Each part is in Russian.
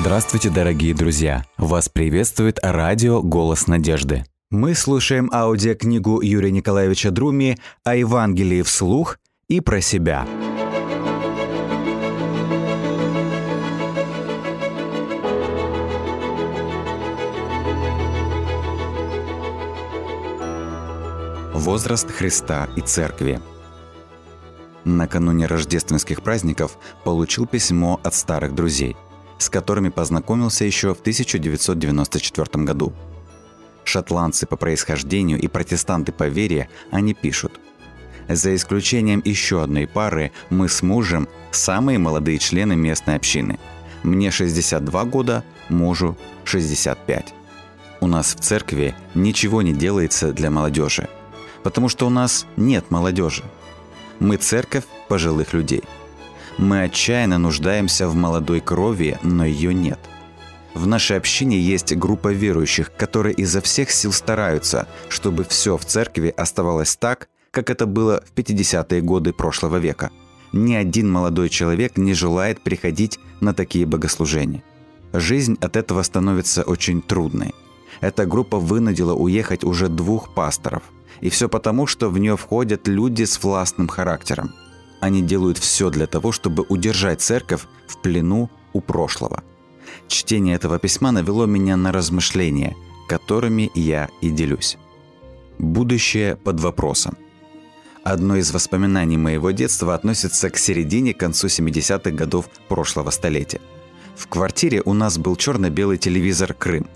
Здравствуйте, дорогие друзья! Вас приветствует радио «Голос надежды». Мы слушаем аудиокнигу Юрия Николаевича Друми о Евангелии вслух и про себя. Возраст Христа и Церкви – Накануне рождественских праздников получил письмо от старых друзей, с которыми познакомился еще в 1994 году. Шотландцы по происхождению и протестанты по вере, они пишут. За исключением еще одной пары, мы с мужем самые молодые члены местной общины. Мне 62 года, мужу 65. У нас в церкви ничего не делается для молодежи, потому что у нас нет молодежи – мы церковь пожилых людей. Мы отчаянно нуждаемся в молодой крови, но ее нет. В нашей общине есть группа верующих, которые изо всех сил стараются, чтобы все в церкви оставалось так, как это было в 50-е годы прошлого века. Ни один молодой человек не желает приходить на такие богослужения. Жизнь от этого становится очень трудной. Эта группа вынудила уехать уже двух пасторов – и все потому, что в нее входят люди с властным характером. Они делают все для того, чтобы удержать церковь в плену у прошлого. Чтение этого письма навело меня на размышления, которыми я и делюсь. Будущее под вопросом. Одно из воспоминаний моего детства относится к середине концу 70-х годов прошлого столетия. В квартире у нас был черно-белый телевизор «Крым».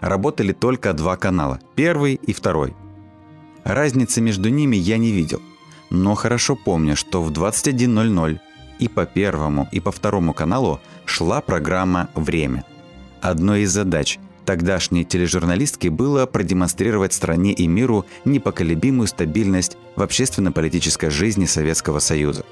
Работали только два канала – первый и второй. Разницы между ними я не видел, но хорошо помню, что в 21.00 и по первому, и по второму каналу шла программа «Время». Одной из задач тогдашней тележурналистки было продемонстрировать стране и миру непоколебимую стабильность в общественно-политической жизни Советского Союза.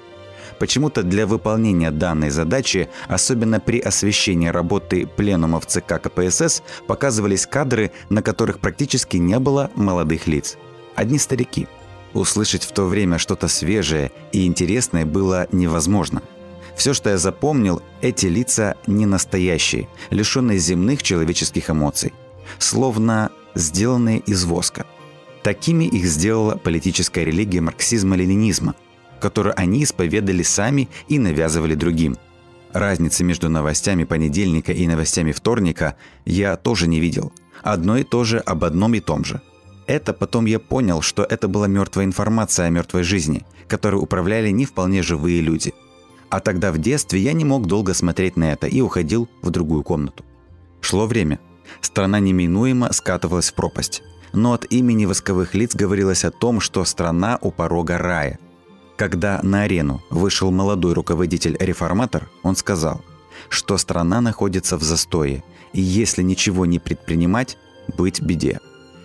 Почему-то для выполнения данной задачи, особенно при освещении работы пленумов ЦК КПСС, показывались кадры, на которых практически не было молодых лиц – одни старики. Услышать в то время что-то свежее и интересное было невозможно. Все, что я запомнил, эти лица не настоящие, лишенные земных человеческих эмоций, словно сделанные из воска. Такими их сделала политическая религия марксизма-ленинизма, которую они исповедали сами и навязывали другим. Разницы между новостями понедельника и новостями вторника я тоже не видел. Одно и то же об одном и том же – это потом я понял, что это была мертвая информация о мертвой жизни, которой управляли не вполне живые люди. А тогда в детстве я не мог долго смотреть на это и уходил в другую комнату. Шло время. Страна неминуемо скатывалась в пропасть. Но от имени восковых лиц говорилось о том, что страна у порога рая. Когда на арену вышел молодой руководитель-реформатор, он сказал, что страна находится в застое, и если ничего не предпринимать, быть беде.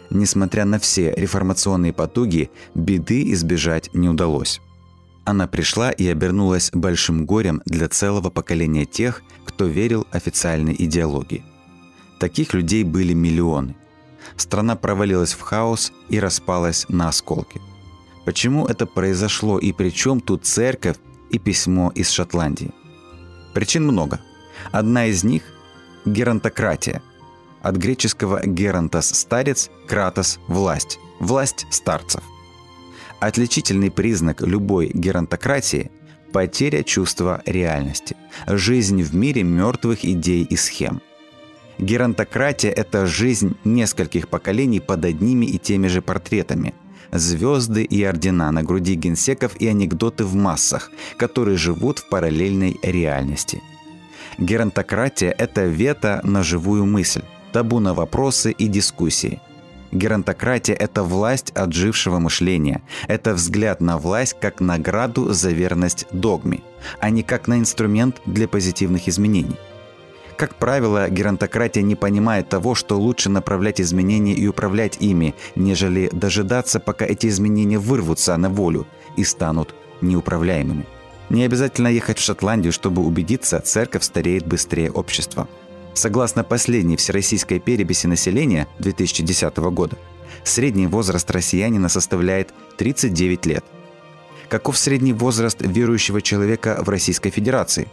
Несмотря на все реформационные потуги, беды избежать не удалось. Она пришла и обернулась большим горем для целого поколения тех, кто верил официальной идеологии. Таких людей были миллионы. Страна провалилась в хаос и распалась на осколки. Почему это произошло и при чем тут церковь и письмо из Шотландии? Причин много. Одна из них – геронтократия – от греческого «геронтос» – старец, «кратос» – власть, власть старцев. Отличительный признак любой геронтократии – потеря чувства реальности, жизнь в мире мертвых идей и схем. Геронтократия – это жизнь нескольких поколений под одними и теми же портретами – звезды и ордена на груди генсеков и анекдоты в массах, которые живут в параллельной реальности. Геронтократия – это вето на живую мысль, табу на вопросы и дискуссии. Геронтократия – это власть отжившего мышления. Это взгляд на власть как награду за верность догме, а не как на инструмент для позитивных изменений. Как правило, геронтократия не понимает того, что лучше направлять изменения и управлять ими, нежели дожидаться, пока эти изменения вырвутся на волю и станут неуправляемыми. Не обязательно ехать в Шотландию, чтобы убедиться, церковь стареет быстрее общества. Согласно последней всероссийской переписи населения 2010 года, средний возраст россиянина составляет 39 лет. Каков средний возраст верующего человека в Российской Федерации?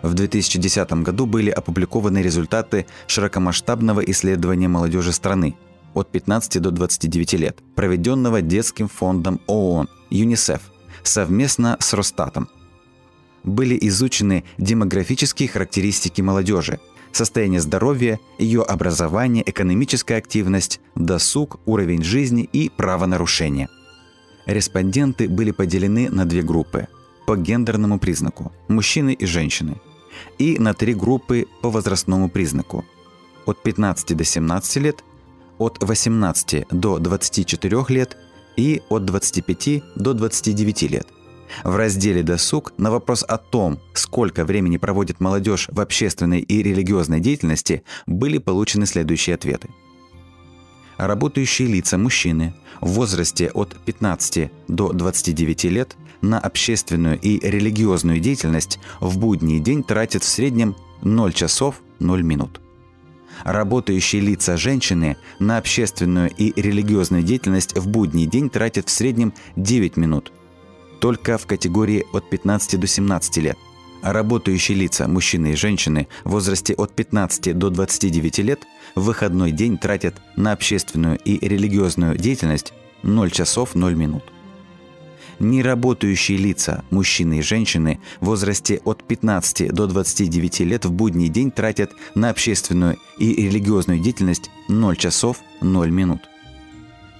В 2010 году были опубликованы результаты широкомасштабного исследования молодежи страны от 15 до 29 лет, проведенного Детским фондом ООН ЮНИСЕФ совместно с Росстатом. Были изучены демографические характеристики молодежи, состояние здоровья, ее образование, экономическая активность, досуг, уровень жизни и правонарушения. Респонденты были поделены на две группы по гендерному признаку – мужчины и женщины, и на три группы по возрастному признаку – от 15 до 17 лет, от 18 до 24 лет и от 25 до 29 лет – в разделе «Досуг» на вопрос о том, сколько времени проводит молодежь в общественной и религиозной деятельности, были получены следующие ответы. Работающие лица мужчины в возрасте от 15 до 29 лет на общественную и религиозную деятельность в будний день тратят в среднем 0 часов 0 минут. Работающие лица женщины на общественную и религиозную деятельность в будний день тратят в среднем 9 минут – только в категории от 15 до 17 лет. А работающие лица, мужчины и женщины в возрасте от 15 до 29 лет в выходной день тратят на общественную и религиозную деятельность 0 часов 0 минут. Неработающие лица, мужчины и женщины в возрасте от 15 до 29 лет в будний день тратят на общественную и религиозную деятельность 0 часов 0 минут.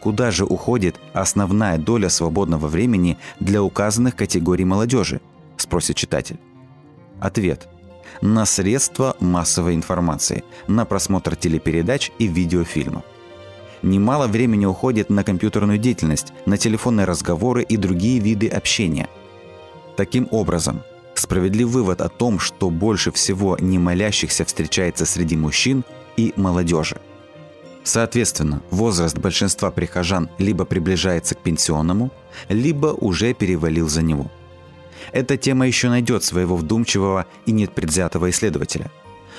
Куда же уходит основная доля свободного времени для указанных категорий молодежи? Спросит читатель. Ответ. На средства массовой информации, на просмотр телепередач и видеофильмов. Немало времени уходит на компьютерную деятельность, на телефонные разговоры и другие виды общения. Таким образом, справедлив вывод о том, что больше всего немолящихся встречается среди мужчин и молодежи – Соответственно, возраст большинства прихожан либо приближается к пенсионному, либо уже перевалил за него. Эта тема еще найдет своего вдумчивого и непредвзятого исследователя.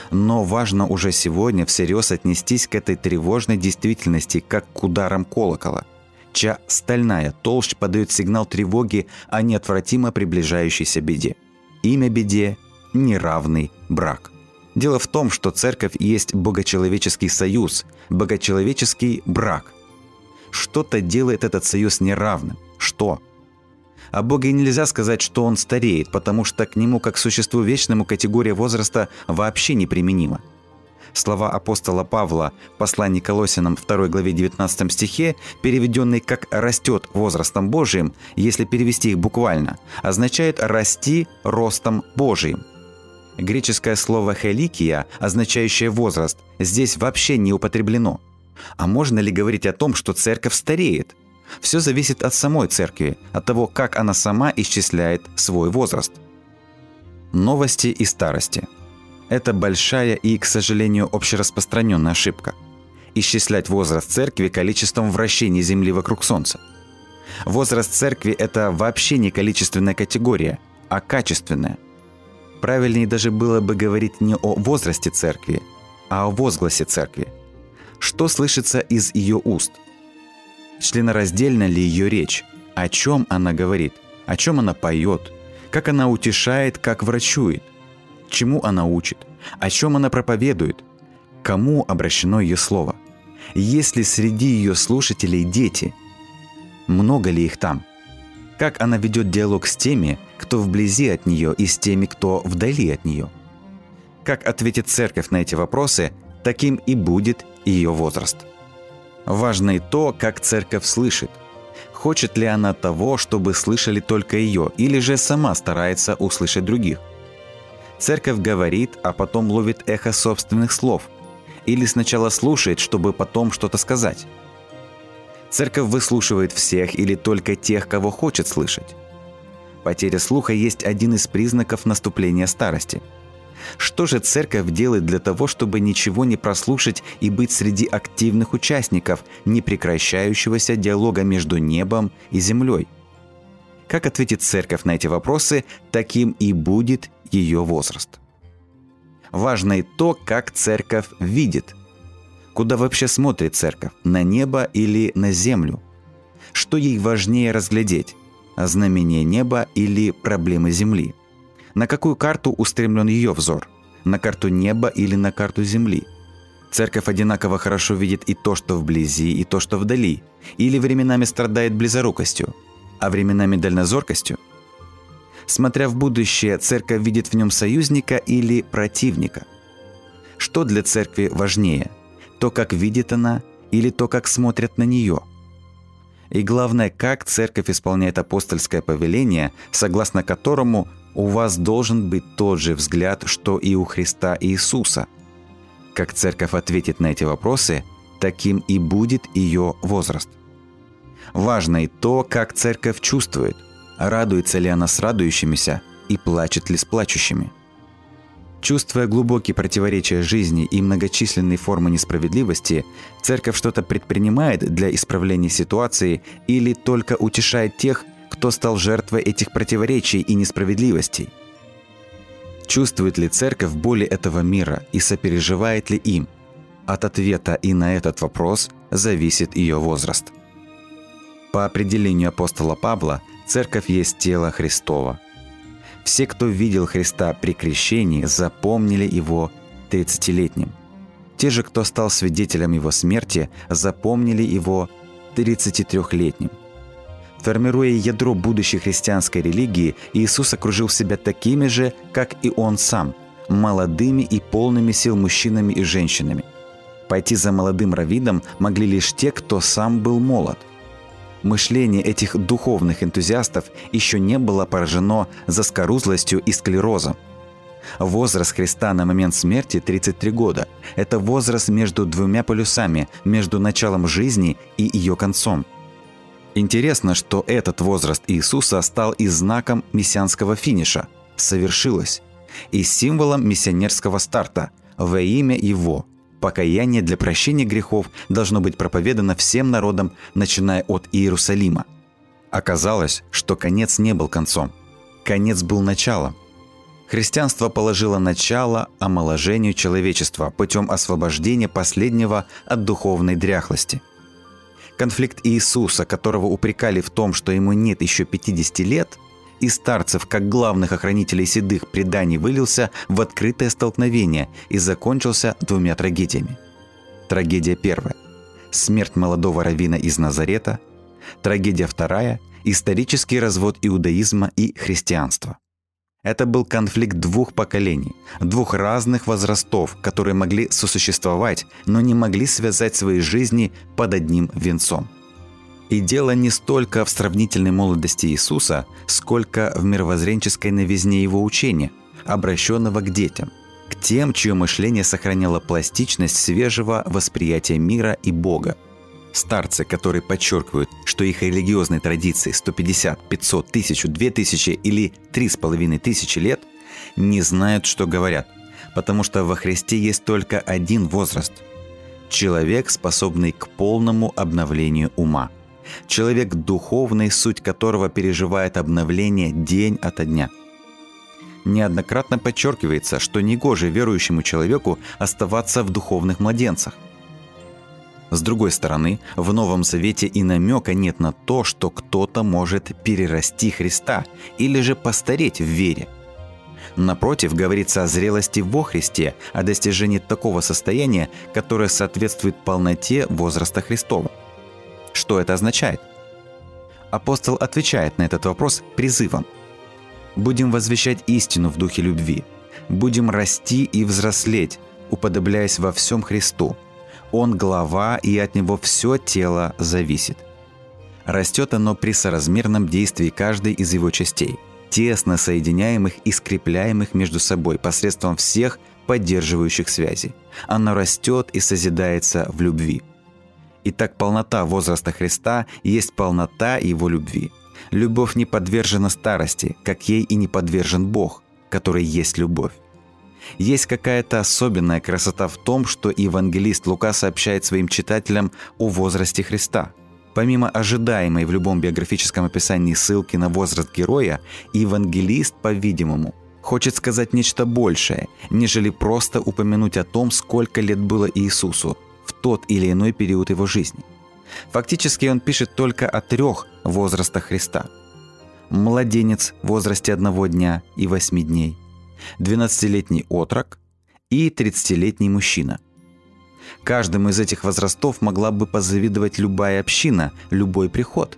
Но важно уже сегодня всерьез отнестись к этой тревожной действительности как к ударам колокола, чья стальная толщ подает сигнал тревоги о неотвратимо приближающейся беде. Имя беде – неравный брак – Дело в том, что церковь есть богочеловеческий союз, богочеловеческий брак. Что-то делает этот союз неравным. Что? О Боге нельзя сказать, что он стареет, потому что к нему, как к существу вечному, категория возраста вообще неприменима. Слова апостола Павла в послании Колосинам 2 главе 19 стихе, переведенные как «растет возрастом Божиим», если перевести их буквально, означают «расти ростом Божиим». Греческое слово «хеликия», означающее «возраст», здесь вообще не употреблено. А можно ли говорить о том, что церковь стареет? Все зависит от самой церкви, от того, как она сама исчисляет свой возраст. Новости и старости. Это большая и, к сожалению, общераспространенная ошибка. Исчислять возраст церкви количеством вращений Земли вокруг Солнца. Возраст церкви – это вообще не количественная категория, а качественная – Правильнее даже было бы говорить не о возрасте церкви, а о возгласе церкви. Что слышится из ее уст? Членораздельна ли ее речь? О чем она говорит? О чем она поет? Как она утешает, как врачует? Чему она учит? О чем она проповедует? Кому обращено ее слово? Есть ли среди ее слушателей дети? Много ли их там? Как она ведет диалог с теми, кто вблизи от нее, и с теми, кто вдали от нее? Как ответит церковь на эти вопросы, таким и будет ее возраст. Важно и то, как церковь слышит. Хочет ли она того, чтобы слышали только ее, или же сама старается услышать других? Церковь говорит, а потом ловит эхо собственных слов. Или сначала слушает, чтобы потом что-то сказать. Церковь выслушивает всех или только тех, кого хочет слышать. Потеря слуха есть один из признаков наступления старости. Что же церковь делает для того, чтобы ничего не прослушать и быть среди активных участников непрекращающегося диалога между небом и землей? Как ответит церковь на эти вопросы, таким и будет ее возраст. Важно и то, как церковь видит – Куда вообще смотрит церковь? На небо или на землю? Что ей важнее разглядеть? Знамение неба или проблемы земли? На какую карту устремлен ее взор? На карту неба или на карту земли? Церковь одинаково хорошо видит и то, что вблизи, и то, что вдали, или временами страдает близорукостью, а временами дальнозоркостью. Смотря в будущее, церковь видит в нем союзника или противника. Что для церкви важнее? То, как видит она, или то, как смотрят на нее? И главное, как церковь исполняет апостольское повеление, согласно которому у вас должен быть тот же взгляд, что и у Христа Иисуса – как церковь ответит на эти вопросы, таким и будет ее возраст. Важно и то, как церковь чувствует, радуется ли она с радующимися и плачет ли с плачущими. Чувствуя глубокие противоречия жизни и многочисленные формы несправедливости, церковь что-то предпринимает для исправления ситуации или только утешает тех, кто стал жертвой этих противоречий и несправедливостей – Чувствует ли церковь боли этого мира и сопереживает ли им? От ответа и на этот вопрос зависит ее возраст. По определению апостола Павла, церковь есть тело Христова. Все, кто видел Христа при крещении, запомнили его 30-летним. Те же, кто стал свидетелем его смерти, запомнили его 33-летним. Формируя ядро будущей христианской религии, Иисус окружил себя такими же, как и Он сам, молодыми и полными сил мужчинами и женщинами. Пойти за молодым раввином могли лишь те, кто сам был молод. Мышление этих духовных энтузиастов еще не было поражено заскорузлостью и склерозом. Возраст Христа на момент смерти 33 года. Это возраст между двумя полюсами, между началом жизни и ее концом – Интересно, что этот возраст Иисуса стал и знаком мессианского финиша – совершилось, и символом миссионерского старта – во имя Его. Покаяние для прощения грехов должно быть проповедано всем народам, начиная от Иерусалима. Оказалось, что конец не был концом. Конец был началом. Христианство положило начало омоложению человечества путем освобождения последнего от духовной дряхлости – Конфликт Иисуса, которого упрекали в том, что ему нет еще 50 лет, и старцев, как главных охранителей седых преданий, вылился в открытое столкновение и закончился двумя трагедиями. Трагедия первая – смерть молодого равина из Назарета. Трагедия вторая – исторический развод иудаизма и христианства. Это был конфликт двух поколений, двух разных возрастов, которые могли сосуществовать, но не могли связать свои жизни под одним венцом. И дело не столько в сравнительной молодости Иисуса, сколько в мировоззренческой новизне его учения, обращенного к детям, к тем, чье мышление сохраняло пластичность свежего восприятия мира и Бога – Старцы, которые подчеркивают, что их религиозные традиции 150, 500, 1000, 2000 или 3500 лет, не знают, что говорят, потому что во Христе есть только один возраст. Человек, способный к полному обновлению ума. Человек духовный, суть которого переживает обновление день ото дня – неоднократно подчеркивается, что негоже верующему человеку оставаться в духовных младенцах – с другой стороны, в Новом Завете и намека нет на то, что кто-то может перерасти Христа или же постареть в вере. Напротив, говорится о зрелости во Христе, о достижении такого состояния, которое соответствует полноте возраста Христова. Что это означает? Апостол отвечает на этот вопрос призывом. «Будем возвещать истину в духе любви, будем расти и взрослеть, уподобляясь во всем Христу, он глава, и от него все тело зависит. Растет оно при соразмерном действии каждой из его частей, тесно соединяемых и скрепляемых между собой посредством всех поддерживающих связей. Оно растет и созидается в любви. Итак, полнота возраста Христа есть полнота Его любви. Любовь не подвержена старости, как ей и не подвержен Бог, который есть любовь. Есть какая-то особенная красота в том, что евангелист Лука сообщает своим читателям о возрасте Христа. Помимо ожидаемой в любом биографическом описании ссылки на возраст героя, евангелист, по-видимому, хочет сказать нечто большее, нежели просто упомянуть о том, сколько лет было Иисусу в тот или иной период его жизни. Фактически он пишет только о трех возрастах Христа. младенец в возрасте одного дня и восьми дней, 12-летний отрок и 30-летний мужчина. Каждому из этих возрастов могла бы позавидовать любая община, любой приход.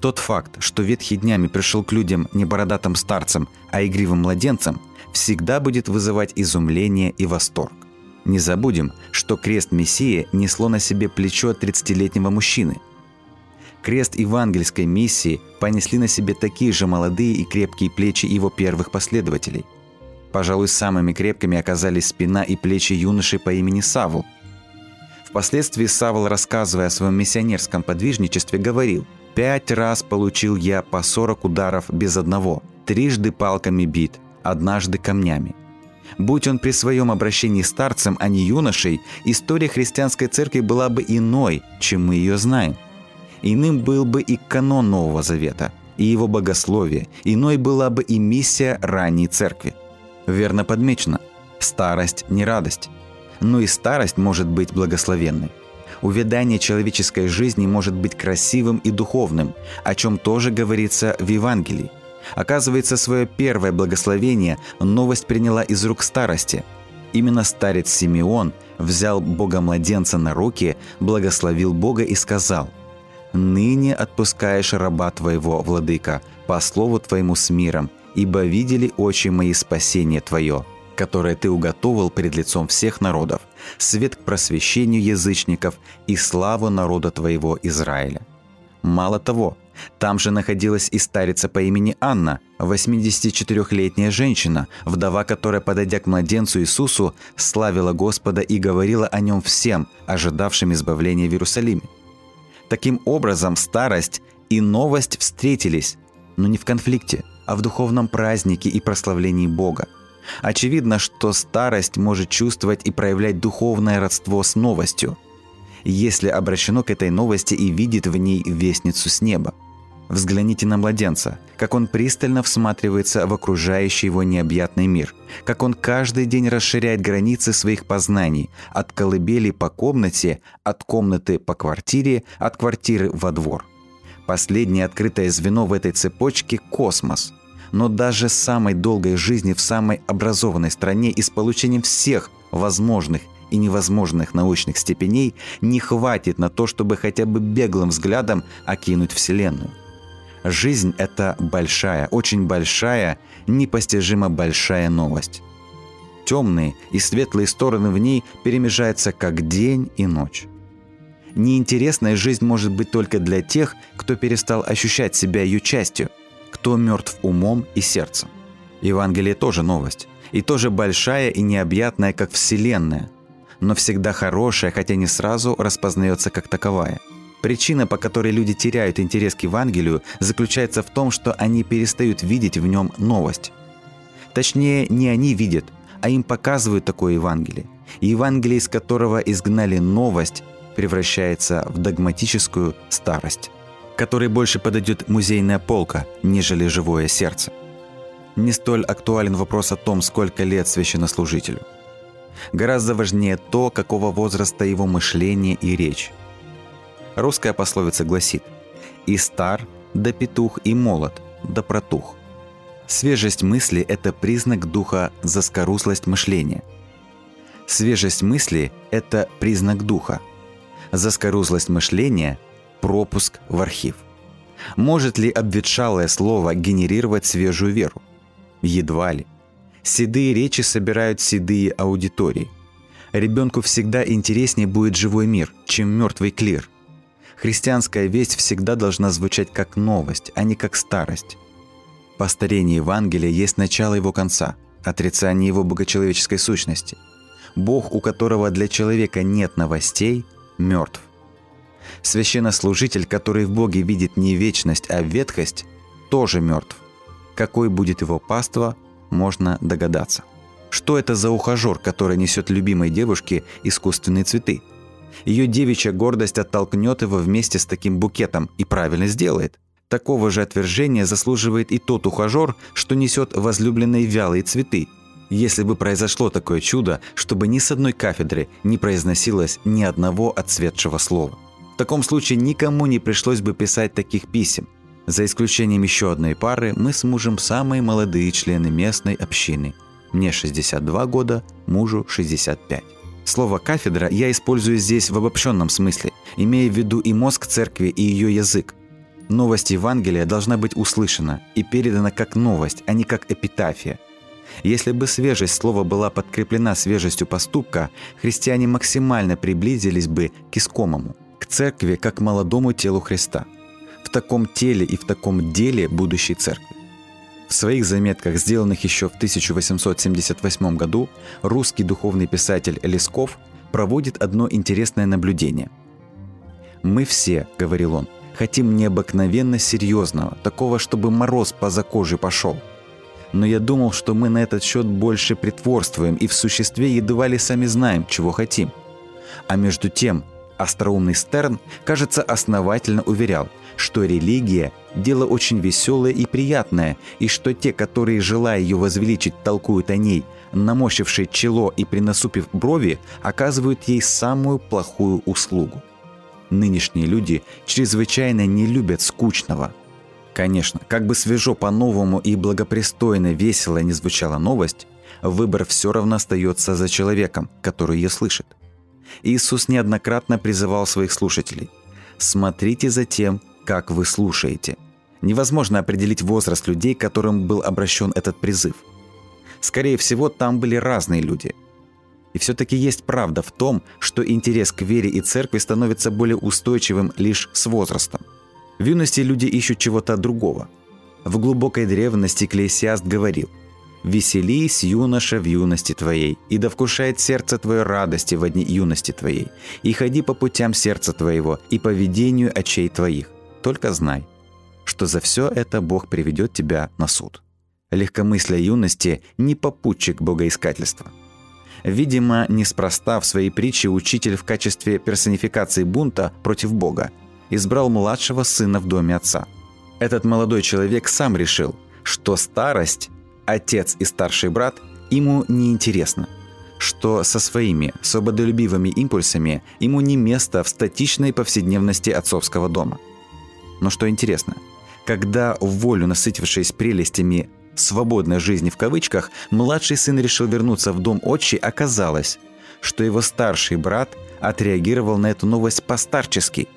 Тот факт, что ветхий днями пришел к людям не бородатым старцам, а игривым младенцам, всегда будет вызывать изумление и восторг. Не забудем, что крест Мессии несло на себе плечо 30-летнего мужчины. Крест евангельской миссии понесли на себе такие же молодые и крепкие плечи его первых последователей. Пожалуй, самыми крепкими оказались спина и плечи юноши по имени Савл. Впоследствии Савл, рассказывая о своем миссионерском подвижничестве, говорил – Пять раз получил я по сорок ударов без одного, трижды палками бит, однажды камнями. Будь он при своем обращении старцем, а не юношей, история христианской церкви была бы иной, чем мы ее знаем. Иным был бы и канон Нового Завета, и его богословие, иной была бы и миссия ранней церкви. Верно подмечено, старость не радость, но и старость может быть благословенной. Увядание человеческой жизни может быть красивым и духовным, о чем тоже говорится в Евангелии. Оказывается, свое первое благословение новость приняла из рук старости. Именно старец Симеон взял Бога-младенца на руки, благословил Бога и сказал «Ныне отпускаешь раба твоего, владыка, по слову твоему с миром, ибо видели очи мои спасение твое» которое ты уготовил перед лицом всех народов, свет к просвещению язычников и славу народа твоего Израиля. Мало того, там же находилась и старица по имени Анна, 84-летняя женщина, вдова которая, подойдя к младенцу Иисусу, славила Господа и говорила о нем всем, ожидавшим избавления в Иерусалиме. Таким образом, старость и новость встретились, но не в конфликте, а в духовном празднике и прославлении Бога – Очевидно, что старость может чувствовать и проявлять духовное родство с новостью, если обращено к этой новости и видит в ней вестницу с неба. Взгляните на младенца, как он пристально всматривается в окружающий его необъятный мир, как он каждый день расширяет границы своих познаний от колыбели по комнате, от комнаты по квартире, от квартиры во двор. Последнее открытое звено в этой цепочке – космос – но даже самой долгой жизни в самой образованной стране и с получением всех возможных и невозможных научных степеней не хватит на то, чтобы хотя бы беглым взглядом окинуть Вселенную. Жизнь – это большая, очень большая, непостижимо большая новость. Темные и светлые стороны в ней перемежаются как день и ночь. Неинтересная жизнь может быть только для тех, кто перестал ощущать себя ее частью – кто мертв умом и сердцем. Евангелие тоже новость. И тоже большая и необъятная, как Вселенная. Но всегда хорошая, хотя не сразу распознается как таковая. Причина, по которой люди теряют интерес к Евангелию, заключается в том, что они перестают видеть в нем новость. Точнее, не они видят, а им показывают такое Евангелие. И Евангелие, из которого изгнали новость, превращается в догматическую старость которой больше подойдет музейная полка, нежели живое сердце. Не столь актуален вопрос о том, сколько лет священнослужителю. Гораздо важнее то, какого возраста его мышление и речь. Русская пословица гласит «И стар, да петух, и молод, да протух». Свежесть мысли – это признак духа заскорузлость мышления. Свежесть мысли – это признак духа. Заскорузлость мышления – пропуск в архив. Может ли обветшалое слово генерировать свежую веру? Едва ли. Седые речи собирают седые аудитории. Ребенку всегда интереснее будет живой мир, чем мертвый клир. Христианская весть всегда должна звучать как новость, а не как старость. Постарение Евангелия есть начало его конца, отрицание его богочеловеческой сущности. Бог, у которого для человека нет новостей, мертв. Священнослужитель, который в Боге видит не вечность, а ветхость, тоже мертв. Какой будет его паства, можно догадаться. Что это за ухажер, который несет любимой девушке искусственные цветы? Ее девичья гордость оттолкнет его вместе с таким букетом и правильно сделает. Такого же отвержения заслуживает и тот ухажер, что несет возлюбленные вялые цветы. Если бы произошло такое чудо, чтобы ни с одной кафедры не произносилось ни одного отцветшего слова. В таком случае никому не пришлось бы писать таких писем. За исключением еще одной пары, мы с мужем самые молодые члены местной общины. Мне 62 года, мужу 65. Слово «кафедра» я использую здесь в обобщенном смысле, имея в виду и мозг церкви, и ее язык. Новость Евангелия должна быть услышана и передана как новость, а не как эпитафия. Если бы свежесть слова была подкреплена свежестью поступка, христиане максимально приблизились бы к искомому, к церкви как молодому телу Христа. В таком теле и в таком деле будущей церкви. В своих заметках, сделанных еще в 1878 году, русский духовный писатель Лесков проводит одно интересное наблюдение. «Мы все, — говорил он, — хотим необыкновенно серьезного, такого, чтобы мороз по кожи пошел. Но я думал, что мы на этот счет больше притворствуем и в существе едва ли сами знаем, чего хотим. А между тем, остроумный Стерн, кажется, основательно уверял, что религия – дело очень веселое и приятное, и что те, которые, желая ее возвеличить, толкуют о ней, намощившие чело и принасупив брови, оказывают ей самую плохую услугу. Нынешние люди чрезвычайно не любят скучного. Конечно, как бы свежо по-новому и благопристойно весело не звучала новость, выбор все равно остается за человеком, который ее слышит. Иисус неоднократно призывал своих слушателей «Смотрите за тем, как вы слушаете». Невозможно определить возраст людей, которым был обращен этот призыв. Скорее всего, там были разные люди. И все-таки есть правда в том, что интерес к вере и церкви становится более устойчивым лишь с возрастом. В юности люди ищут чего-то другого. В глубокой древности Клейсиаст говорил – «Веселись, юноша, в юности твоей, и да вкушает сердце твое радости в дни юности твоей, и ходи по путям сердца твоего и по видению очей твоих. Только знай, что за все это Бог приведет тебя на суд». Легкомыслие юности – не попутчик богоискательства. Видимо, неспроста в своей притче учитель в качестве персонификации бунта против Бога избрал младшего сына в доме отца. Этот молодой человек сам решил, что старость отец и старший брат ему не интересно, что со своими свободолюбивыми импульсами ему не место в статичной повседневности отцовского дома. Но что интересно, когда волю насытившись прелестями «свободной жизни» в кавычках, младший сын решил вернуться в дом отчи, оказалось, что его старший брат отреагировал на эту новость постарчески,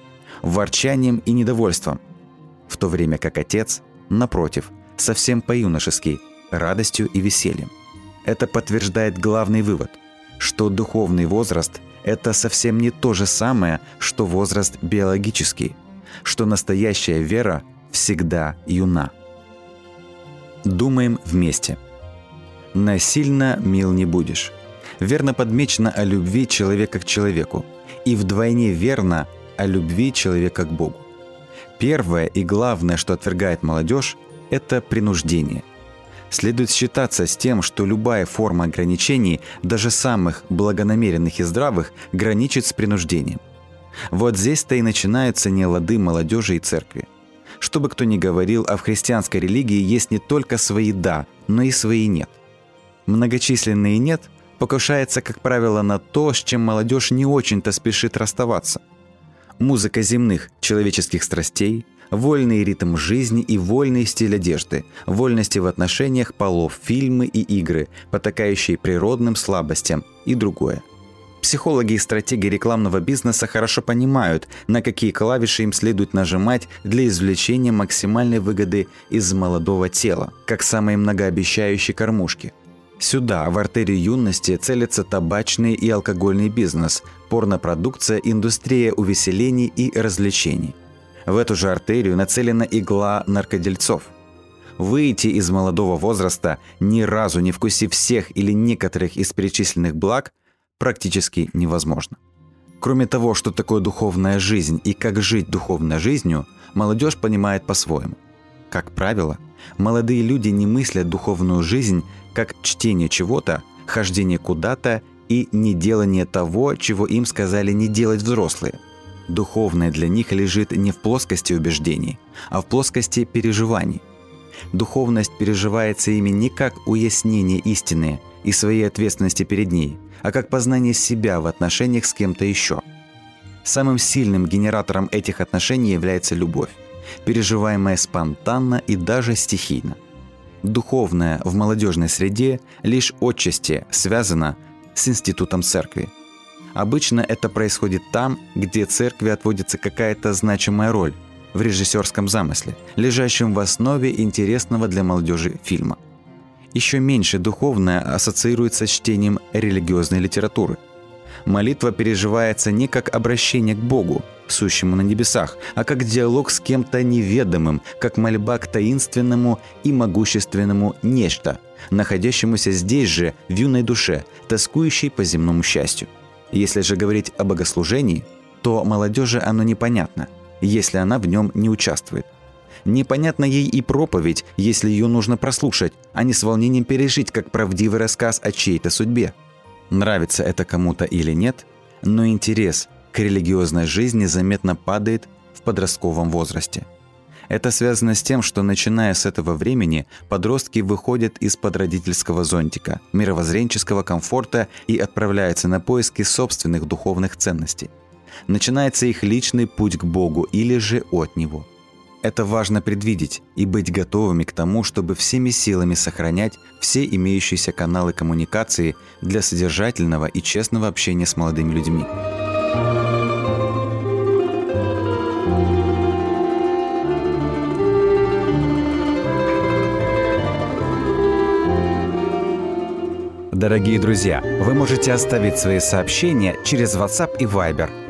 ворчанием и недовольством, в то время как отец, напротив, совсем по-юношески – радостью и весельем. Это подтверждает главный вывод, что духовный возраст – это совсем не то же самое, что возраст биологический, что настоящая вера всегда юна. Думаем вместе. Насильно мил не будешь. Верно подмечено о любви человека к человеку. И вдвойне верно о любви человека к Богу. Первое и главное, что отвергает молодежь, это принуждение – Следует считаться с тем, что любая форма ограничений, даже самых благонамеренных и здравых, граничит с принуждением. Вот здесь-то и начинаются нелады молодежи и церкви. Что бы кто ни говорил, а в христианской религии есть не только свои «да», но и свои «нет». Многочисленные «нет» покушается, как правило, на то, с чем молодежь не очень-то спешит расставаться. Музыка земных человеческих страстей – вольный ритм жизни и вольный стиль одежды, вольности в отношениях полов, фильмы и игры, потакающие природным слабостям и другое. Психологи и стратеги рекламного бизнеса хорошо понимают, на какие клавиши им следует нажимать для извлечения максимальной выгоды из молодого тела, как самой многообещающей кормушки. Сюда, в артерию юности, целится табачный и алкогольный бизнес, порнопродукция, индустрия увеселений и развлечений – в эту же артерию нацелена игла наркодельцов. Выйти из молодого возраста, ни разу не вкусив всех или некоторых из перечисленных благ, практически невозможно. Кроме того, что такое духовная жизнь и как жить духовной жизнью, молодежь понимает по-своему. Как правило, молодые люди не мыслят духовную жизнь как чтение чего-то, хождение куда-то и неделание того, чего им сказали не делать взрослые – Духовное для них лежит не в плоскости убеждений, а в плоскости переживаний. Духовность переживается ими не как уяснение истины и своей ответственности перед ней, а как познание себя в отношениях с кем-то еще. Самым сильным генератором этих отношений является любовь. переживаемое спонтанно и даже стихийно. Духовное в молодежной среде лишь отчасти связано с институтом церкви. Обычно это происходит там, где церкви отводится какая-то значимая роль в режиссерском замысле, лежащем в основе интересного для молодежи фильма. Еще меньше духовное ассоциируется с чтением религиозной литературы – Молитва переживается не как обращение к Богу, сущему на небесах, а как диалог с кем-то неведомым, как мольба к таинственному и могущественному нечто, находящемуся здесь же, в юной душе, тоскующей по земному счастью. Если же говорить о богослужении, то молодежи оно непонятно, если она в нем не участвует. Непонятна ей и проповедь, если ее нужно прослушать, а не с волнением пережить, как правдивый рассказ о чьей-то судьбе – Нравится это кому-то или нет, но интерес к религиозной жизни заметно падает в подростковом возрасте. Это связано с тем, что начиная с этого времени подростки выходят из-под родительского зонтика, мировоззренческого комфорта и отправляются на поиски собственных духовных ценностей. Начинается их личный путь к Богу или же от Него – это важно предвидеть и быть готовыми к тому, чтобы всеми силами сохранять все имеющиеся каналы коммуникации для содержательного и честного общения с молодыми людьми. Дорогие друзья, вы можете оставить свои сообщения через WhatsApp и Viber –